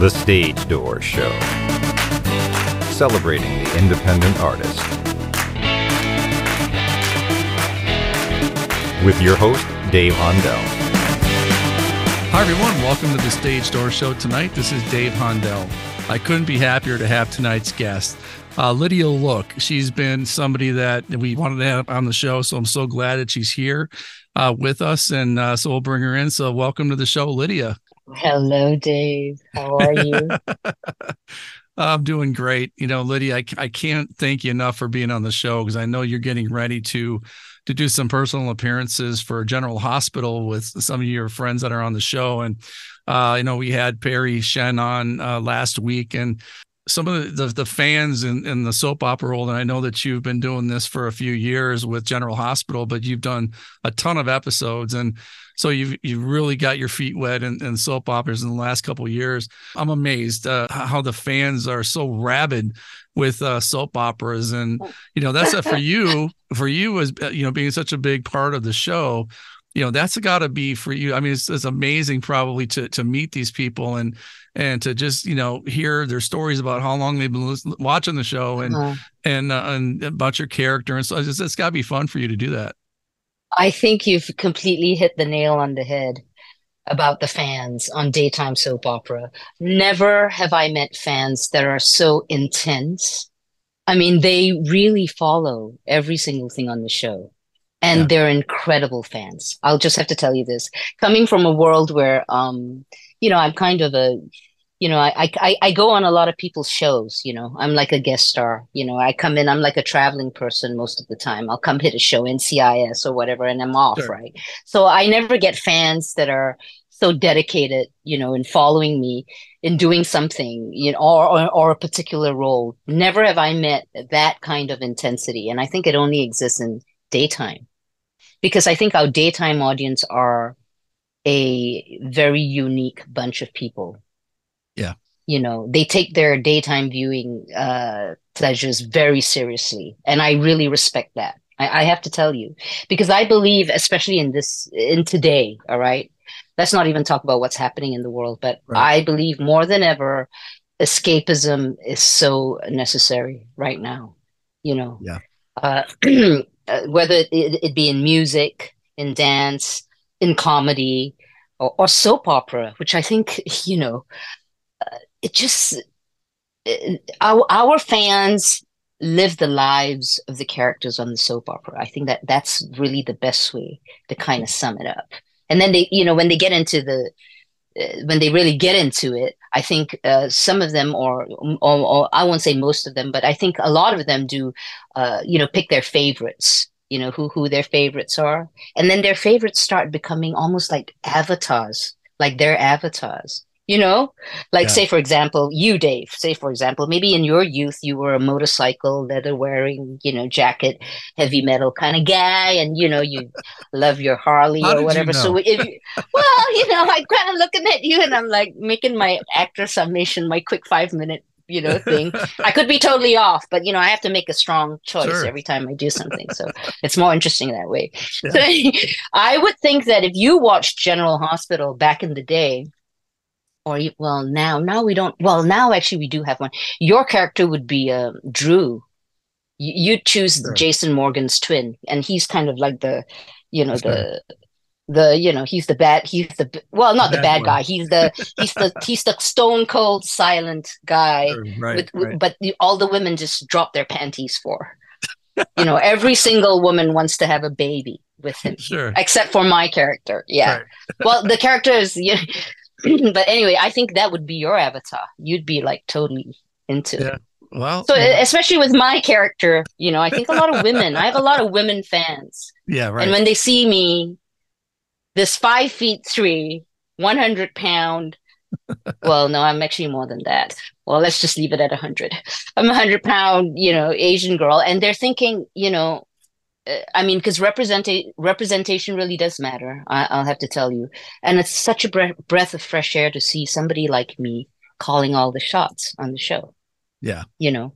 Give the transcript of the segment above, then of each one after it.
The Stage Door Show. Celebrating the independent artist. With your host, Dave Hondel. Hi, everyone. Welcome to the Stage Door Show tonight. This is Dave Hondel. I couldn't be happier to have tonight's guest. Uh, Lydia Look, she's been somebody that we wanted to have on the show, so I'm so glad that she's here uh, with us, and uh, so we'll bring her in. So, welcome to the show, Lydia. Hello, Dave. How are you? I'm doing great. You know, Lydia, I, I can't thank you enough for being on the show because I know you're getting ready to to do some personal appearances for General Hospital with some of your friends that are on the show. And uh, you know, we had Perry Shen on uh, last week, and some of the, the, the fans in, in the soap opera world, and I know that you've been doing this for a few years with General Hospital, but you've done a ton of episodes, and so you've you've really got your feet wet in, in soap operas in the last couple years. I'm amazed uh, how the fans are so rabid with uh, soap operas, and you know that's for you for you as uh, you know being such a big part of the show you know that's got to be for you. I mean it's, it's amazing probably to to meet these people and and to just you know hear their stories about how long they've been watching the show and uh-huh. and uh, and about your character and so it's, it's got to be fun for you to do that. I think you've completely hit the nail on the head about the fans on daytime soap opera. Never have i met fans that are so intense. I mean they really follow every single thing on the show and yeah. they're incredible fans. I'll just have to tell you this. Coming from a world where um, you know, I'm kind of a you know, I, I I go on a lot of people's shows, you know. I'm like a guest star. You know, I come in, I'm like a traveling person most of the time. I'll come hit a show, NCIS or whatever, and I'm off, sure. right? So I never get fans that are so dedicated, you know, in following me in doing something, you know, or, or, or a particular role. Never have I met that kind of intensity. And I think it only exists in daytime because I think our daytime audience are a very unique bunch of people. Yeah. You know, they take their daytime viewing uh, pleasures very seriously. And I really respect that. I, I have to tell you, because I believe, especially in this, in today, all right, let's not even talk about what's happening in the world, but right. I believe more than ever, escapism is so necessary right now. You know, yeah. Uh, uh, whether it, it, be in music, in dance, in comedy, or, or soap opera, which I think you know, uh, it just it, our our fans live the lives of the characters on the soap opera. I think that that's really the best way to kind of sum it up. And then they, you know, when they get into the uh, when they really get into it, I think uh, some of them, or, or, or, I won't say most of them, but I think a lot of them do, uh, you know, pick their favorites. You know who who their favorites are, and then their favorites start becoming almost like avatars, like their avatars. You know, like yeah. say for example, you Dave. Say for example, maybe in your youth you were a motorcycle, leather wearing, you know, jacket, heavy metal kind of guy, and you know you love your Harley or whatever. You know? So if you, well, you know, I'm kind of looking at you, and I'm like making my actor summation, my quick five minute you know thing i could be totally off but you know i have to make a strong choice sure. every time i do something so it's more interesting that way yeah. so i would think that if you watched general hospital back in the day or well now now we don't well now actually we do have one your character would be uh, drew you, would choose sure. jason morgan's twin and he's kind of like the you know That's the the you know he's the bad he's the well not the, the bad, bad guy he's the he's the he's the stone cold silent guy right, with, right. but the, all the women just drop their panties for you know every single woman wants to have a baby with him sure. except for my character yeah right. well the character is yeah but anyway i think that would be your avatar you'd be like totally into yeah. it well so especially with my character you know i think a lot of women i have a lot of women fans yeah right and when they see me this five feet three, 100 pound. well, no, I'm actually more than that. Well, let's just leave it at 100. I'm a 100 pound, you know, Asian girl. And they're thinking, you know, I mean, because representa- representation really does matter. I- will have to tell you. And it's such a bre- breath of fresh air to see somebody like me calling all the shots on the show. Yeah. You know,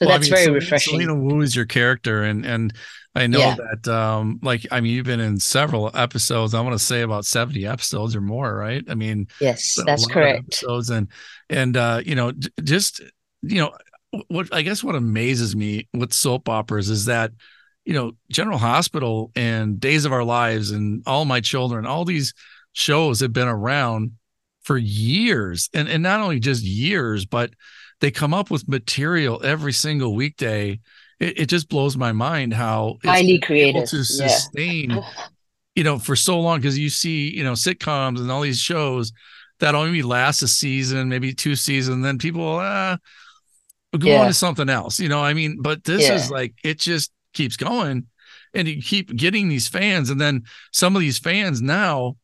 So Well, I that's mean, very Selina- refreshing. Selina Wu is your character, and and I know Yeah. that um like I mean you've been in several episodes. I want to say about seventy episodes or more, right? I mean, yes, that's correct. Episodes and and uh, you know just you know what I guess what amazes me with soap operas is that you know General Hospital and Days of Our Lives and All My Children, all these shows have been around for years, and and not only just years, but they come up with material every single weekday. It, it just blows my mind how it's Highly creative, to yeah. sustain you know, for so long because you see, you know, sitcoms and all these shows that only last a season, maybe two seasons, then people uh go Yeah. on to something else. You know, I mean, but this is like it just keeps going and you keep getting these fans, and then some of these fans now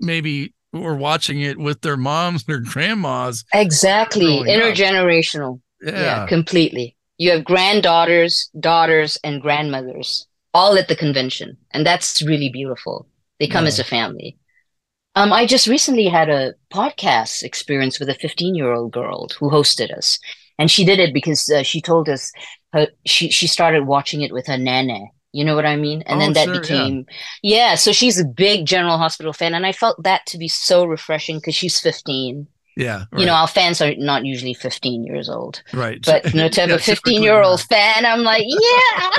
maybe were watching it with their moms, their grandmas. Exactly. Intergenerational. Yeah. Yeah. completely. You have granddaughters, daughters, and grandmothers all at the convention. And that's really beautiful. They come Yeah. as a family. Um, I just recently had a podcast experience with a 15 year old girl who hosted us. And she did it because uh, she told us her, she, she started watching it with her nana. You know what I mean? And Oh, then that sure, became, yeah. So she's a big General Hospital fan. And I felt that to be so refreshing because she's 15. Yeah. You know, our fans are not usually 15 years old. right. But you know, to have Yeah, a 15 year old fan, I'm like, yeah.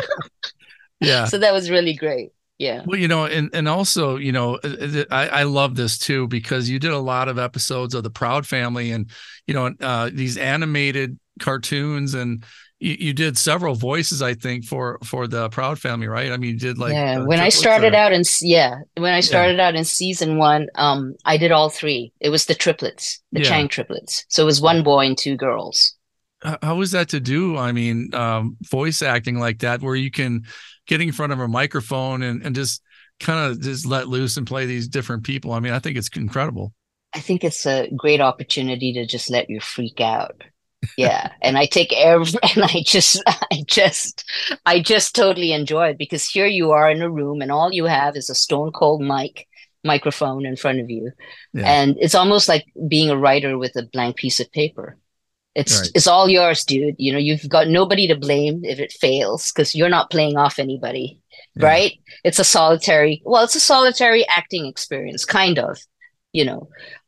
Yeah. so that was really great. Yeah. Well, you know, and and also, you know, uh, uh, I, I love this too because you did a lot of episodes of the Proud Family, and you know, uh, these animated cartoons, and you, you did several voices, I think, for for the Proud Family, right? I mean, you did like yeah. uh, When I started or- out in yeah, when I started out in season one, um, I did all three. It was the triplets, the Yeah. Chang triplets. So it was one boy and two girls. How- how was that to do? I mean, um, voice acting like that, where you can get in front of a microphone and and just kind of just let loose and play these different people. I mean, I think it's incredible. I think it's a great opportunity to just let you freak out. Yeah. and I take every and I just I just I just totally enjoy it because here you are in a room and all you have is a stone cold mic microphone in front of you. Yeah. And it's almost like being a writer with a blank piece of paper. It's Right. it's all yours, dude. You know, you've got nobody to blame if it fails because you're not playing off anybody, Yeah. right? It's a solitary, well, it's a solitary acting experience, kind of, you know.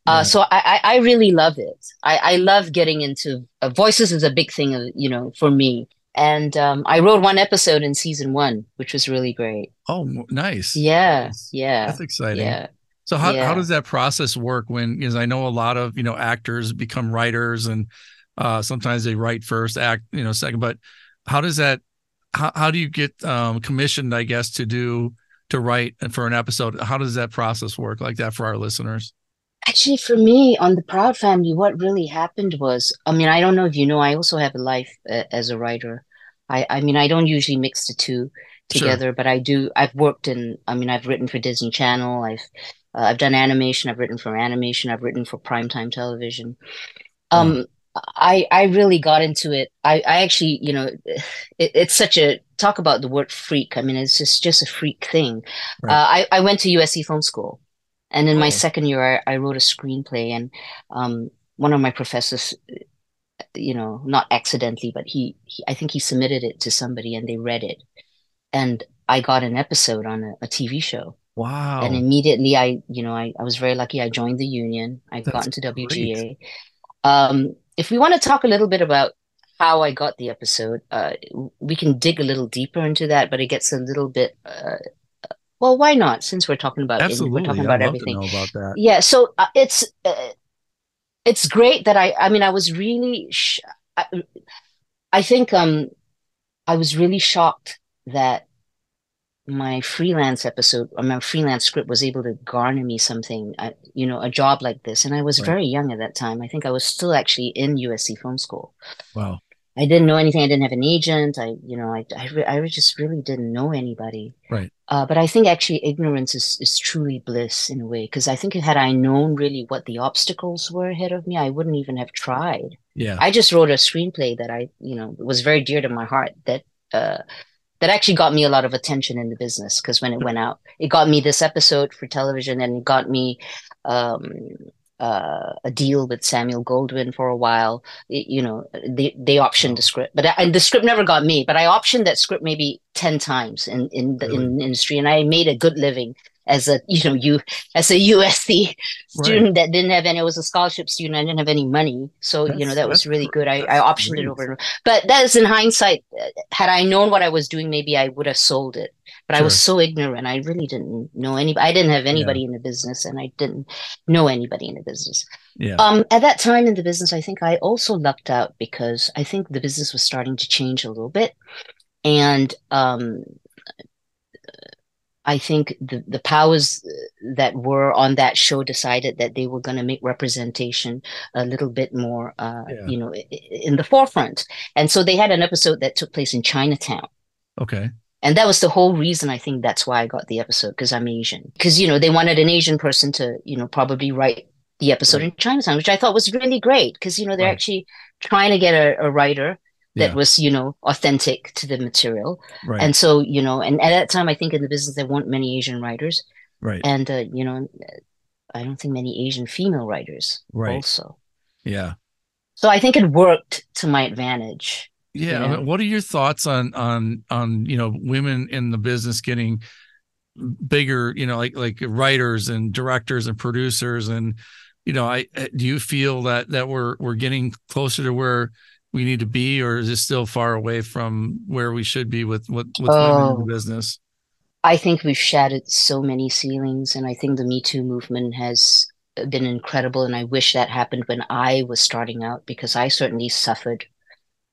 Uh, Yeah. so I, I really love it. I I love getting into uh, voices is a big thing, uh, you know, for me. And um, I wrote one episode in season one, which was really great. Oh, nice. Yeah, Nice. yeah, That's exciting. yeah. So how, how does that process work when because I know a lot of you know actors become writers and uh, sometimes they write first act you know second but how does that how, how do you get um, commissioned I guess to do to write for an episode how does that process work like that for our listeners Actually, for me on the Proud Family, what really happened was, I mean, I don't know if you know, I also have a life uh, as a writer. I, I mean, I don't usually mix the two Sure. together, but I do. I've worked in, I mean, I've written for Disney Channel. I've, uh, I've done animation. I've written for animation. I've written for primetime television. Um, I, I really got into it. I, I actually, you know, it, it's such a talk about the word freak. I mean, it's just just a freak thing. Right. Uh, I, I went to USC Film School, and in my second year, I, I wrote a screenplay, and um, one of my professors, you know, not accidentally, but he, he, I think he submitted it to somebody, and they read it, and I got an episode on a, a TV show, wow and immediately I, you know, I, I was very lucky. I joined the union. I That's got into. WGA. Um, if we want to talk a little bit about how I got the episode, uh, we can dig a little deeper into that, but it gets a little bit, uh, well, why not? Since we're talking about absolutely we're talking about everything. about Yeah, so uh, it's uh, it's great that I I mean I was really sh I, I think um I was really shocked that my freelance episode or my freelance script was able to garner me something uh, you know a job like this and I was Right. very young at that time I think I was still actually in USC Film School wow I didn't know anything. I didn't have an agent. I, you know, I, I, re- I just really didn't know anybody. Right. Uh, but I think actually ignorance is, is truly bliss in a way. Because I think had I known really what the obstacles were ahead of me, I wouldn't even have tried. yeah I just wrote a screenplay that I, you know, was very dear to my heart that, uh, that actually got me a lot of attention in the business. Because when it went out, it got me this episode for television and it got me, um, uh, a deal with Samuel Goldwyn for a while. It, you know, they they optioned the script, but I, and the script never got me. But I optioned that script maybe ten times in in the, Really? in the industry, and I made a good living as a you know you as a USC student that didn't have any. I was a scholarship student. I didn't have any money, so you know that was really good. I, I optioned great. it over and over. But that is in hindsight. Had I known what I was doing, maybe I would have sold it. But I was so ignorant. I really didn't know any. I didn't have anybody in the business, and I didn't know anybody in the business. Yeah. Um, at that time in the business, I think I also lucked out because I think the business was starting to change a little bit, and um, I think the the powers that were on that show decided that they were going to make representation a little bit more, uh, Yeah. you know, in the forefront. And so they had an episode that took place in Chinatown. Okay. And that was the whole reason I think that's why I got the episode because I'm Asian. Because, you know, they wanted an Asian person to, you know, probably write the episode Right. in Chinatown, which I thought was really great because, you know, they're Right. actually trying to get a, a writer that Yeah. was, you know, authentic to the material. Right. And so, you know, and at that time, I think in the business, there weren't many Asian writers. right. And, uh, you know, I don't think many Asian female writers Right. also. yeah. So I think it worked to my advantage. Yeah. I Yeah. mean, what are your thoughts on on on you know women in the business getting bigger? You know, like like writers and directors and producers, and you know, I uh, do you feel that that we're we're getting closer to where we need to be, or is it still far away from where we should be with with, with women in Oh. the business? I think we've shattered so many ceilings, and I think the Me Too movement has been incredible. And I wish that happened when I was starting out because I certainly suffered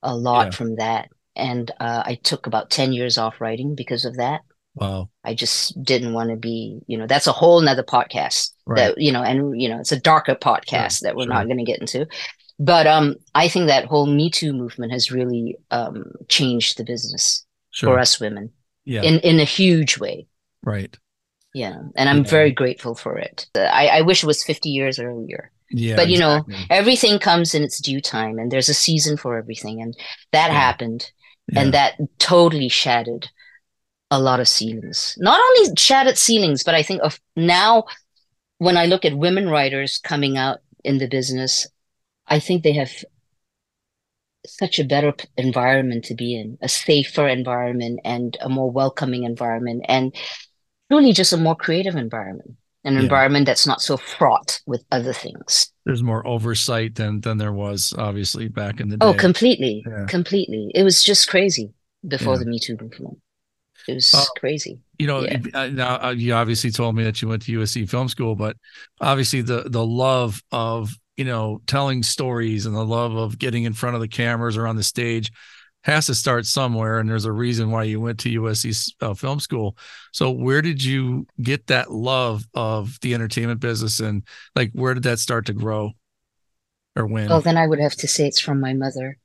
a lot Yeah. from that. And uh, I took about 10 years off writing because of that. Wow. I just didn't want to be, you know, that's a whole nother podcast Right. that, you know, and, you know, it's a darker podcast that we're sure. not going to get into. But um, I think that whole Me Too movement has really um, changed the business Sure. for us women Yeah. in, in a huge way. right. Yeah, and I'm Yeah. very grateful for it. I, I wish it was 50 years earlier. Yeah. But, you know. Everything comes in its due time, and there's a season for everything. And that Yeah. happened, Yeah. and that totally shattered a lot of ceilings. Not only shattered ceilings, but I think of now when I look at women writers coming out in the business, I think they have such a better p- environment to be in, a safer environment and a more welcoming environment, and truly just a more creative environment, an Yeah. environment that's not so fraught with other things. there's more oversight than than there was obviously back in the day. Oh, completely, Yeah. completely. It was just crazy before Yeah. the Me Too movement. It was Uh, crazy. you know Yeah. now uh, you obviously told me that you went to usc film school but obviously the the love of you know telling stories and the love of getting in front of the cameras or on the stage has to start somewhere and there's a reason why you went to USC uh, film school so where did you get that love of the entertainment business and like where did that start to grow or when Well, then I would have to say it's from my mother.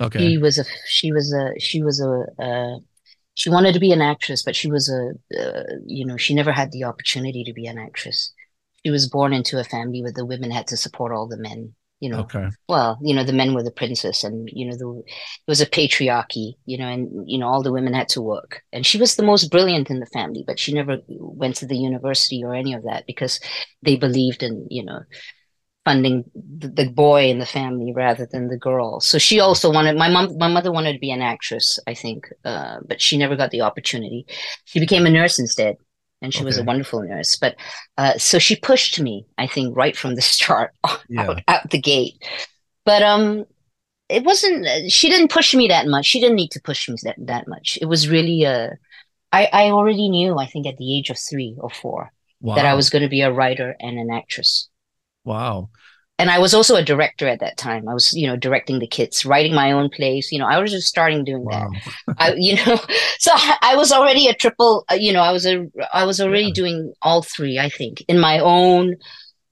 okay She was a, she was a, she was a, uh, she wanted to be an actress, but she was a, uh, you know, she never had the opportunity to be an actress. She was born into a family where the women had to support all the men. You know, okay well, you know, the men were the princess, and you know, the it was a patriarchy. You know, and you know, all the women had to work, and she was the most brilliant in the family, but she never went to the university or any of that because they believed in, you know, funding the, the boy in the family rather than the girl. So she also wanted my mom. My mother wanted to be an actress, I think, uh, but she never got the opportunity. She became a nurse instead, and she was a wonderful nurse. But uh, so she pushed me, I think, right from the start yeah out, out the gate. But um, it wasn't. She didn't push me that much. She didn't need to push me that that much. It was really uh, I I already knew. I think at the age of three or four wow that I was going to be a writer and an actress. wow And I was also a director at that time. I was, you know, directing the kids, writing my own plays. You know, I was just starting doing that. I, you know, so I, I was already a triple. uh, You know, I was a, I was already Yeah. doing all three. I think in my own,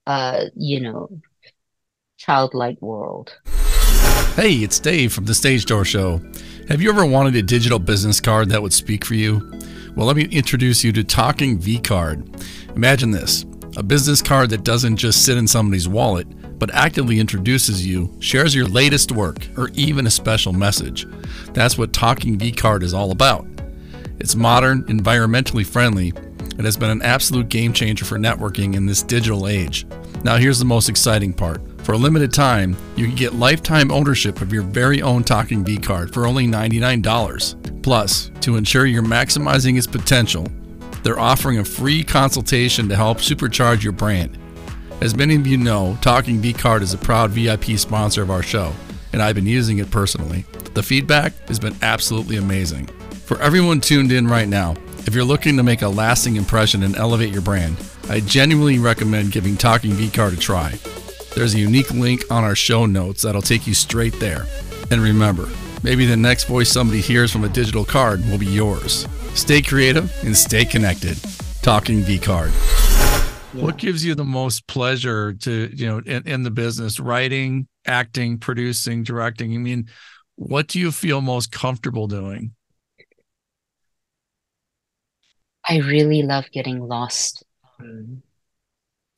uh, you know, childlike world. Hey, it's Dave from the Stage Door Show. Have you ever wanted a digital business card that would speak for you? Well, let me introduce you to Talking V Card. Imagine this a business card that doesn't just sit in somebody's wallet, but actively introduces you, shares your latest work, or even a special message. That's what Talking V Card is all about. It's modern, environmentally friendly, and has been an absolute game changer for networking in this digital age. Now, here's the most exciting part. For a limited time, you can get lifetime ownership of your very own Talking V card for only $99. Plus, to ensure you're maximizing its potential, they're offering a free consultation to help supercharge your brand. As many of you know, Talking V Card is a proud VIP sponsor of our show, and I've been using it personally. The feedback has been absolutely amazing. For everyone tuned in right now, if you're looking to make a lasting impression and elevate your brand, I genuinely recommend giving Talking V Card a try. There's a unique link on our show notes that'll take you straight there. And remember, maybe the next voice somebody hears from a digital card will be yours. Stay creative and stay connected. Talking V Card. Yeah. What gives you the most pleasure to, you know, in, in the business, writing, acting, producing, directing? I mean, what do you feel most comfortable doing? I really love getting lost um,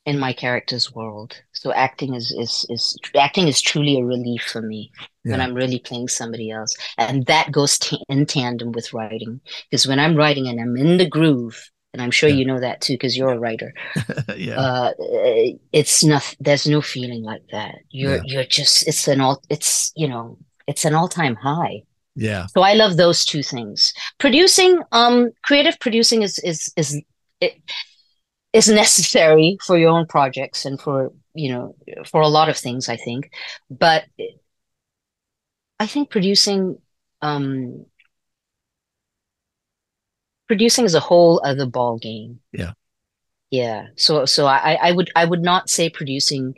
in my character's world. So acting is is is acting is truly a relief for me yeah. when I'm really playing somebody else, and that goes t- in tandem with writing. Because when I'm writing and I'm in the groove, and I'm sure yeah. you know that too, because you're a writer. yeah, uh, it's not. There's no feeling like that. You're yeah. you're just. It's an all. It's you know. It's an all time high. Yeah. So I love those two things. Producing, um, creative producing is is is it is necessary for your own projects and for you know for a lot of things i think but i think producing um producing is a whole other ball game yeah yeah so so i i would i would not say producing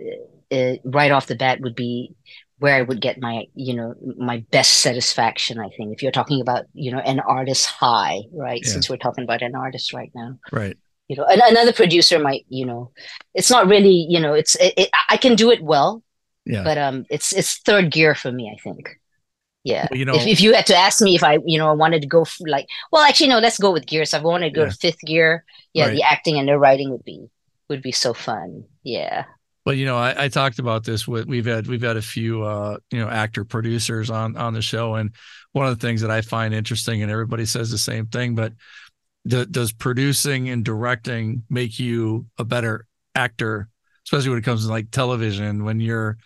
uh, uh, right off the bat would be where I would get my, you know, my best satisfaction, I think. If you're talking about, you know, an artist high, right? Yeah. Since we're talking about an artist right now. Right you know another producer might you know it's not really you know it's it, it, i can do it well yeah but um it's it's third gear for me i think yeah well, you know if, if you had to ask me if i you know i wanted to go like well actually no let's go with gears i wanted to go yeah. to fifth gear yeah right. the acting and the writing would be would be so fun yeah well, you know, I, I, talked about this with we've had we've had a few uh, you know actor producers on on the show, and one of the things that I find interesting, and everybody says the same thing, but do, does producing and directing make you a better actor, especially when it comes to like television? When you're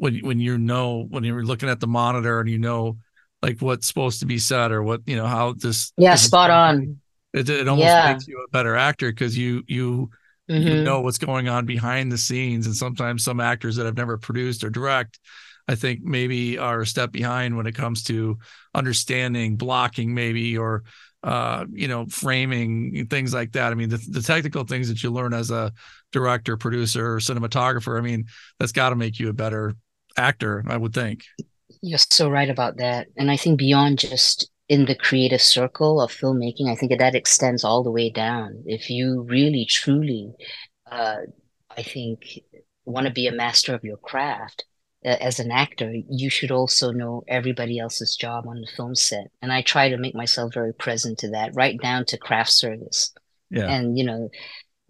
when when you know when you're looking at the monitor and you know like what's supposed to be said or what you know how this yeah spot on. It, it almost yeah. makes you a better actor because you you mm-hmm. you know what's going on behind the scenes, and sometimes some actors that have never produced or direct. I think maybe are a step behind when it comes to understanding blocking, maybe, or uh, you know, framing things like that. I mean, the, the technical things that you learn as a director, producer, cinematographer. I mean, that's got to make you a better actor, I would think. You're so right about that, and I think beyond just in the creative circle of filmmaking, I think that extends all the way down. If you really, truly, uh, I think, want to be a master of your craft, as an actor, you should also know everybody else's job on the film set. And I try to make myself very present to that, right down to craft service. Yeah. And you know,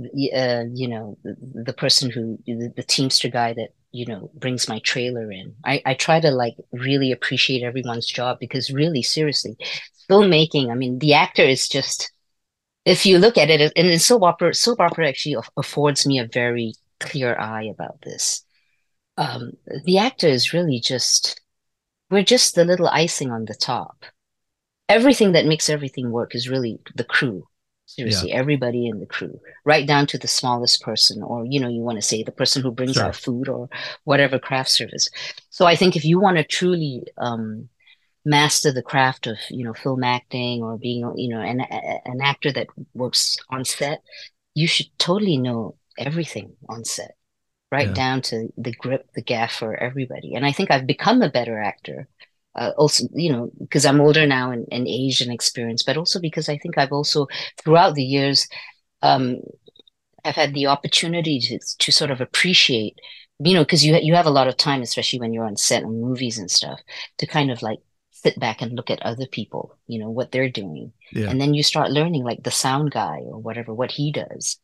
uh, you know, the, the person who the, the, teamster guy that you know brings my trailer in. I I try to like really appreciate everyone's job because really, seriously, filmmaking. I mean, the actor is just. If you look at it, and soap opera, soap opera actually affords me a very clear eye about this um, the actor is really just we're just the little icing on the top. Everything that makes everything work is really the crew. Seriously, yeah. everybody in the crew, right down to the smallest person, or you know, you want to say the person who brings sure. out food or whatever craft service. So I think if you want to truly um, master the craft of you know film acting or being you know an an actor that works on set, you should totally know everything on set right yeah. down to the grip, the gaffer, everybody. And I think I've become a better actor. Uh, also, you know, because I'm older now and, and aged and experienced, but also because I think I've also, throughout the years, um, I've had the opportunity to, to sort of appreciate, you know, because you you have a lot of time, especially when you're on set on movies and stuff, to kind of like sit back and look at other people, you know, what they're doing, yeah. and then you start learning, like the sound guy or whatever, what he does.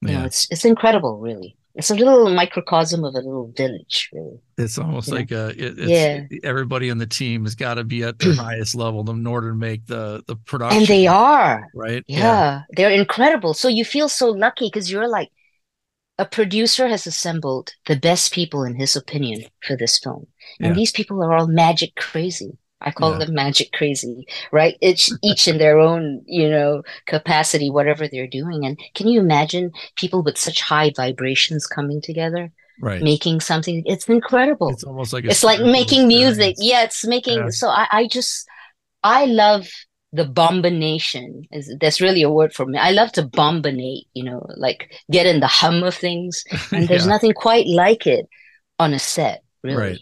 You yeah. know, it's it's incredible, really it's a little microcosm of a little village really it's almost like a it, yeah everybody on the team has got to be at their highest level in order to make the the production and they are right yeah, yeah. they're incredible so you feel so lucky because you're like a producer has assembled the best people in his opinion for this film. And Yeah. these people are all magic crazy. I call Yeah. them magic crazy, right? It's each in their own, you know, capacity, whatever they're doing. And can you imagine people with such high vibrations coming together, Right. making something? It's incredible. It's almost like It's like making music. Yeah, it's making. Yeah. So I, I just, I love the bombination. Is that's really a word for me. I love to bombinate. You know, like get in the hum of things, and there's Yeah. nothing quite like it on a set, really. Right.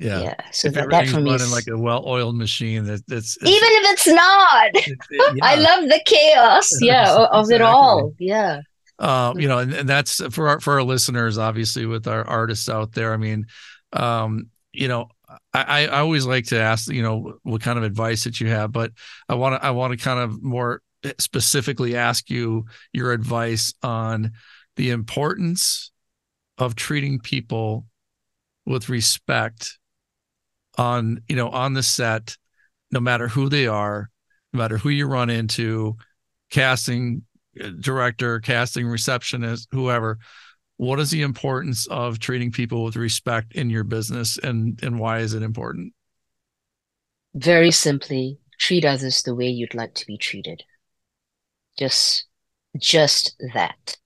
Yeah. Yeah. So if that, that for me running is like a well-oiled machine, that that's even if it's not. it- it- I love the chaos. Yeah, of it all. Yeah. uh, you know, and, and that's for our, for our listeners, obviously, with our artists out there. I mean, um, you know, I, I always like to ask, you know, what kind of advice that you have, but I want to I want to kind of more specifically ask you your advice on the importance of treating people with respect on you know on the set no matter who they are no matter who you run into casting uh, director casting receptionist whoever what is the importance of treating people with respect in your business and and why is it important Very simply, treat others the way you'd like to be treated. Just, just that.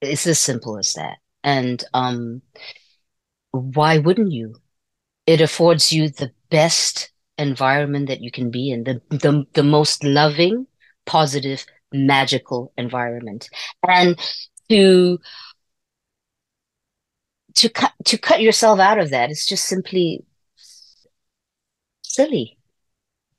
It's as simple as that. And um, why wouldn't you? It affords you the best environment that you can be in, the the, the most loving, positive, magical environment. And to to cut to cut yourself out of that is just simply silly.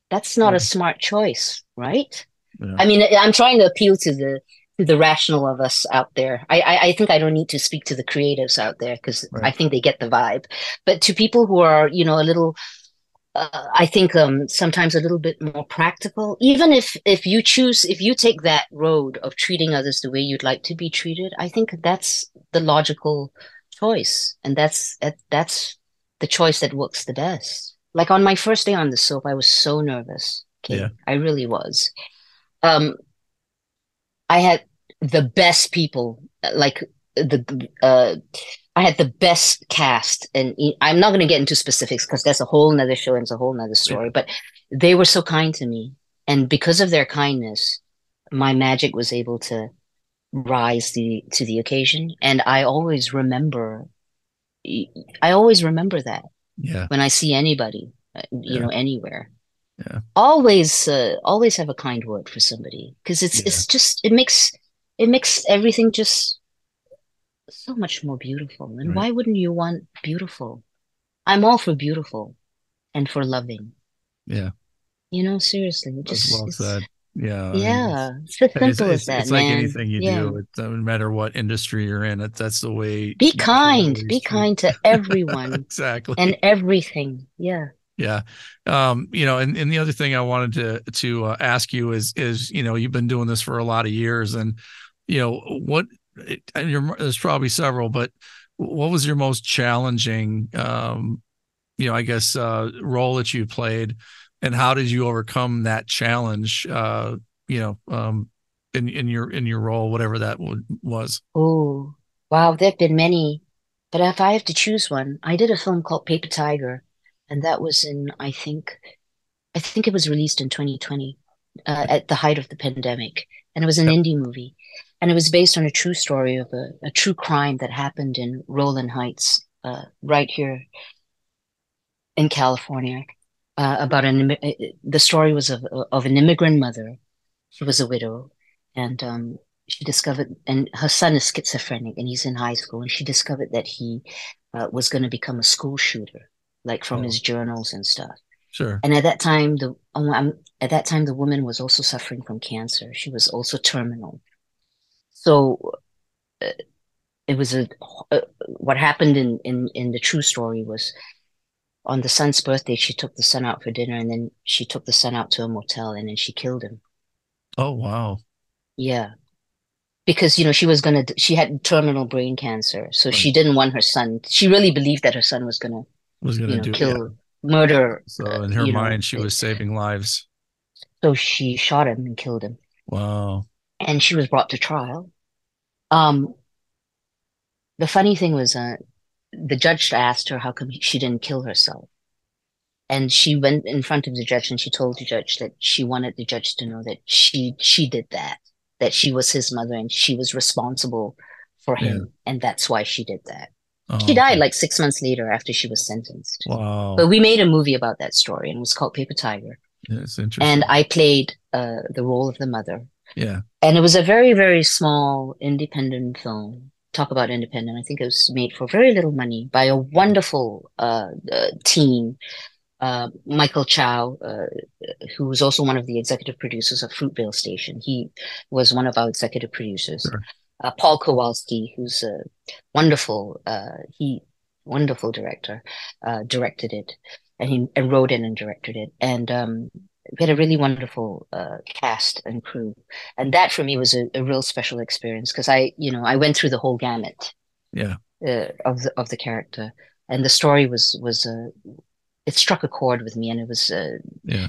That's not Yeah. a mm. smart choice, right? Yeah. I mean, I'm trying to appeal to the to the rational of us out there. I I, I think I don't need to speak to the creatives out there because Right. I think they get the vibe. But to people who are, you know, a little, uh, I think um sometimes a little bit more practical. Even if if you choose, if you take that road of treating others the way you'd like to be treated, I think that's the logical choice, and that's that's the choice that works the best. Like on my first day on the soap, I was so nervous. Okay, Yeah. I really was. Um, I had the best people, like the uh, I had the best cast, and I'm not going to get into specifics because that's a whole nother show and it's a whole nother story. But they were so kind to me, and because of their kindness, my magic was able to rise the to the occasion. And I always remember, I always remember that yeah when I see anybody, uh, you Yeah. know, anywhere. Yeah. Always, uh, always have a kind word for somebody because it's Yeah. it's just it makes it makes everything just so much more beautiful. And Right. why wouldn't you want beautiful? I'm all for beautiful and for loving. yeah You know, seriously, it just well it's- said yeah I mean, yeah, it's as it's, simple it's, as that, it's like anything you Yeah. do it doesn't matter what industry you're in it, that's the way Be kind, be treat- kind to everyone exactly and everything. Yeah. Yeah. Um, you know, and, and the other thing I wanted to to uh, ask you is is you know you've been doing this for a lot of years, and you know what and you're, there's probably several, but what was your most challenging, um, you know, I guess uh, role that you played, and how did you overcome that challenge? Uh, you know, um, in in your in your role, whatever that would, was. Oh, wow, there have been many. But if I have to choose one, I did a film called Paper Tiger, and that was in, I think, I think it was released in 2020, uh, at the height of the pandemic. And it was an indie movie. And it was based on a true story of a, a true crime that happened in Rowland Heights, uh, right here in California, uh, about an, the story was of, of an immigrant mother. She was a widow, and um, she discovered, and her son is schizophrenic, and he's in high school, and she discovered that he uh, was going to become a school shooter, like from Oh. his journals and stuff. Sure. And at that time, the um, um, at that time the woman was also suffering from cancer. She was also terminal. So uh, it was a uh, what happened in in in the true story was on the son's birthday she took the son out for dinner and then she took the son out to a motel and then she killed him. Oh wow. Yeah. Because, you know, she was gonna, she had terminal brain cancer. So she didn't want her son, she really believed that her son was gonna, Was gonna know, do kill, yeah. murder. So uh, in her you know, mind, she it- was saving lives. So she shot him and killed him. Wow. And she was brought to trial. Um, the funny thing was, uh, the judge asked her how come she didn't kill herself. And she went in front of the judge and she told the judge that she wanted the judge to know that she she did that, that she was his mother and she was responsible for him, yeah. and that's why she did that. Oh, she died okay. like six months later after she was sentenced. Wow! But we made a movie about that story, and it was called Paper Tiger. That's interesting. And I played uh, the role of the mother. Yeah. And it was a very very small independent film talk about independent. I think it was made for very little money by a wonderful uh, uh, team. Uh, Michael Chow, uh, who was also one of the executive producers of Fruitvale Station, he was one of our executive producers. Sure. Uh, Paul Kowalski, who's a wonderful, uh, he wonderful director, directed it, and he and wrote it and directed it. And um, we had a really wonderful uh, cast and crew, and that for me was a, a real special experience because I, you know, I went through the whole gamut, yeah, uh, of the of the character, and the story was was uh, it struck a chord with me, and it was uh, yeah,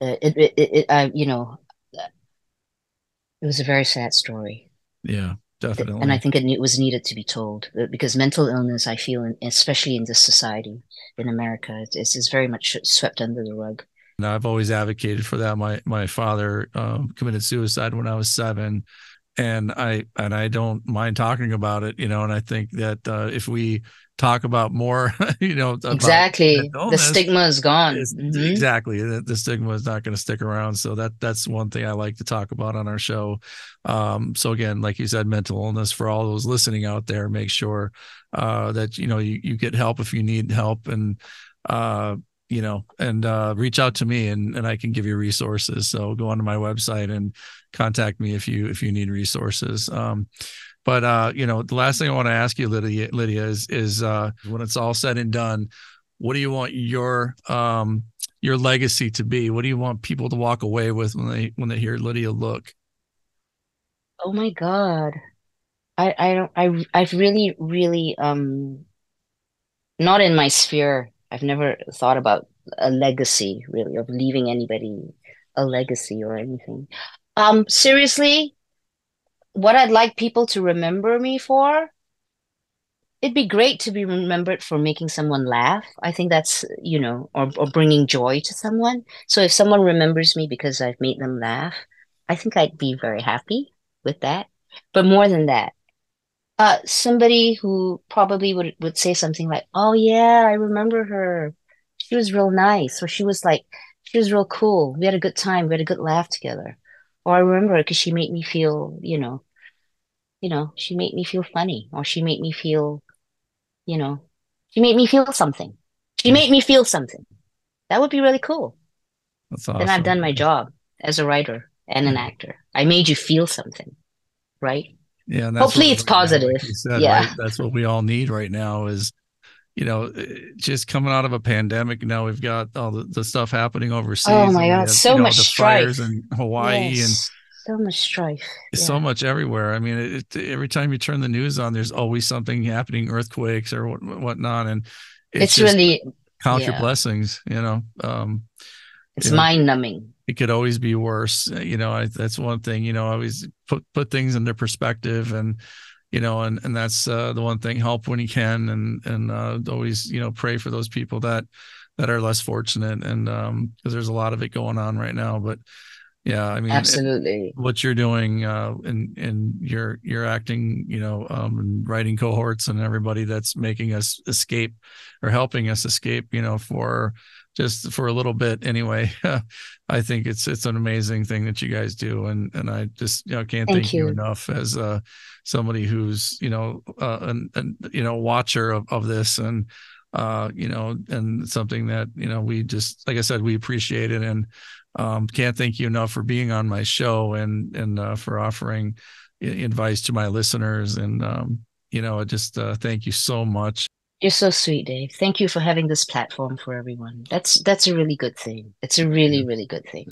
uh, it it, it, uh, you know, it was a very sad story. Yeah, definitely, and I think it, it was needed to be told uh, because mental illness, I feel, especially in this society in America, it's, it's very much swept under the rug. And I've always advocated for that. My my father um, committed suicide when I was seven, and I and I don't mind talking about it. You know, and I think that uh, if we talk about more, you know, exactly, illness, the stigma is gone. Mm-hmm. Exactly, the, the, stigma is not going to stick around. So that that's one thing I like to talk about on our show. Um, so again, like you said, mental illness for all those listening out there, make sure uh, that you know you you get help if you need help and uh, you know, and uh, reach out to me and, and I can give you resources. So go onto my website and contact me if you if you need resources. Um, but uh, you know, the last thing I want to ask you, Lydia, Lydia, is is uh, when it's all said and done, what do you want your um, your legacy to be? What do you want people to walk away with when they when they hear Lydia Look? Oh my God, I I don't I I've really really um not in my sphere I've never thought about a legacy really of leaving anybody a legacy or anything. Um, seriously, what I'd like people to remember me for, it'd be great to be remembered for making someone laugh. I think that's, you know, or, or bringing joy to someone. So if someone remembers me because I've made them laugh, I think I'd be very happy with that. But more than that, uh, somebody who probably would would say something like, "Oh yeah, I remember her. She was real nice," or she was like, "She was real cool. We had a good time. We had a good laugh together." Or I remember her because she made me feel, you know, you know, she made me feel funny, or she made me feel, you know, she made me feel something. She made me feel something. That would be really cool. That's awesome. Then I've done my job as a writer and an actor. I made you feel something, right? Yeah. Hopefully it's positive. Like said, yeah. Right? That's what we all need right now is, you know, eh, just coming out of a pandemic. Now we've got all the, the stuff happening overseas. Oh my God. Have, so you know, much strife. in Hawaii yes. and so much strife. Yeah. So much everywhere. I mean, it, it, every time you turn the news on, there's always something happening, earthquakes or what, whatnot. And it's, it's really count yeah. your blessings, you know. Um, it's mind numbing it could always be worse. Uh, you know, I, that's one thing. You know, always put put things into perspective, and you know, and and that's uh, the one thing. Help when you can, and and uh, always you know pray for those people that that are less fortunate, and um, because there's a lot of it going on right now. But yeah, I mean, absolutely, what you're doing uh, in in your your acting, you know, um, and writing cohorts and everybody that's making us escape or helping us escape, you know, for just for a little bit anyway. I think it's it's an amazing thing that you guys do, and and I just you know can't thank, thank you. you. enough as uh, somebody who's you know uh, an, an you know watcher of of this and uh you know and something that you know we just like I said we appreciate it and um can't thank you enough for being on my show and and uh, for offering advice to my listeners and um you know just uh, thank you so much you're so sweet, Dave. Thank you for having this platform for everyone. That's that's a really good thing. It's a really, really good thing.